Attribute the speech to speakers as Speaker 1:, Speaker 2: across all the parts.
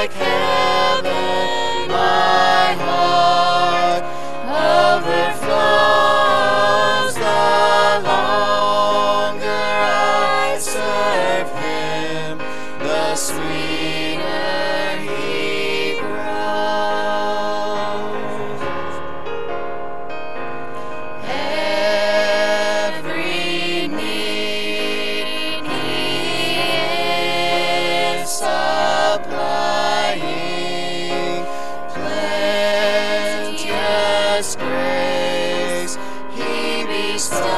Speaker 1: like heaven, my heart overflows. still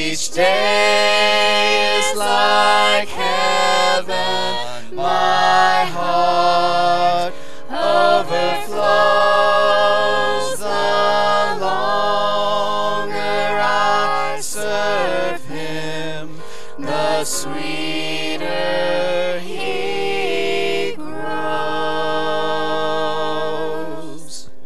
Speaker 1: Each day is like heaven. My heart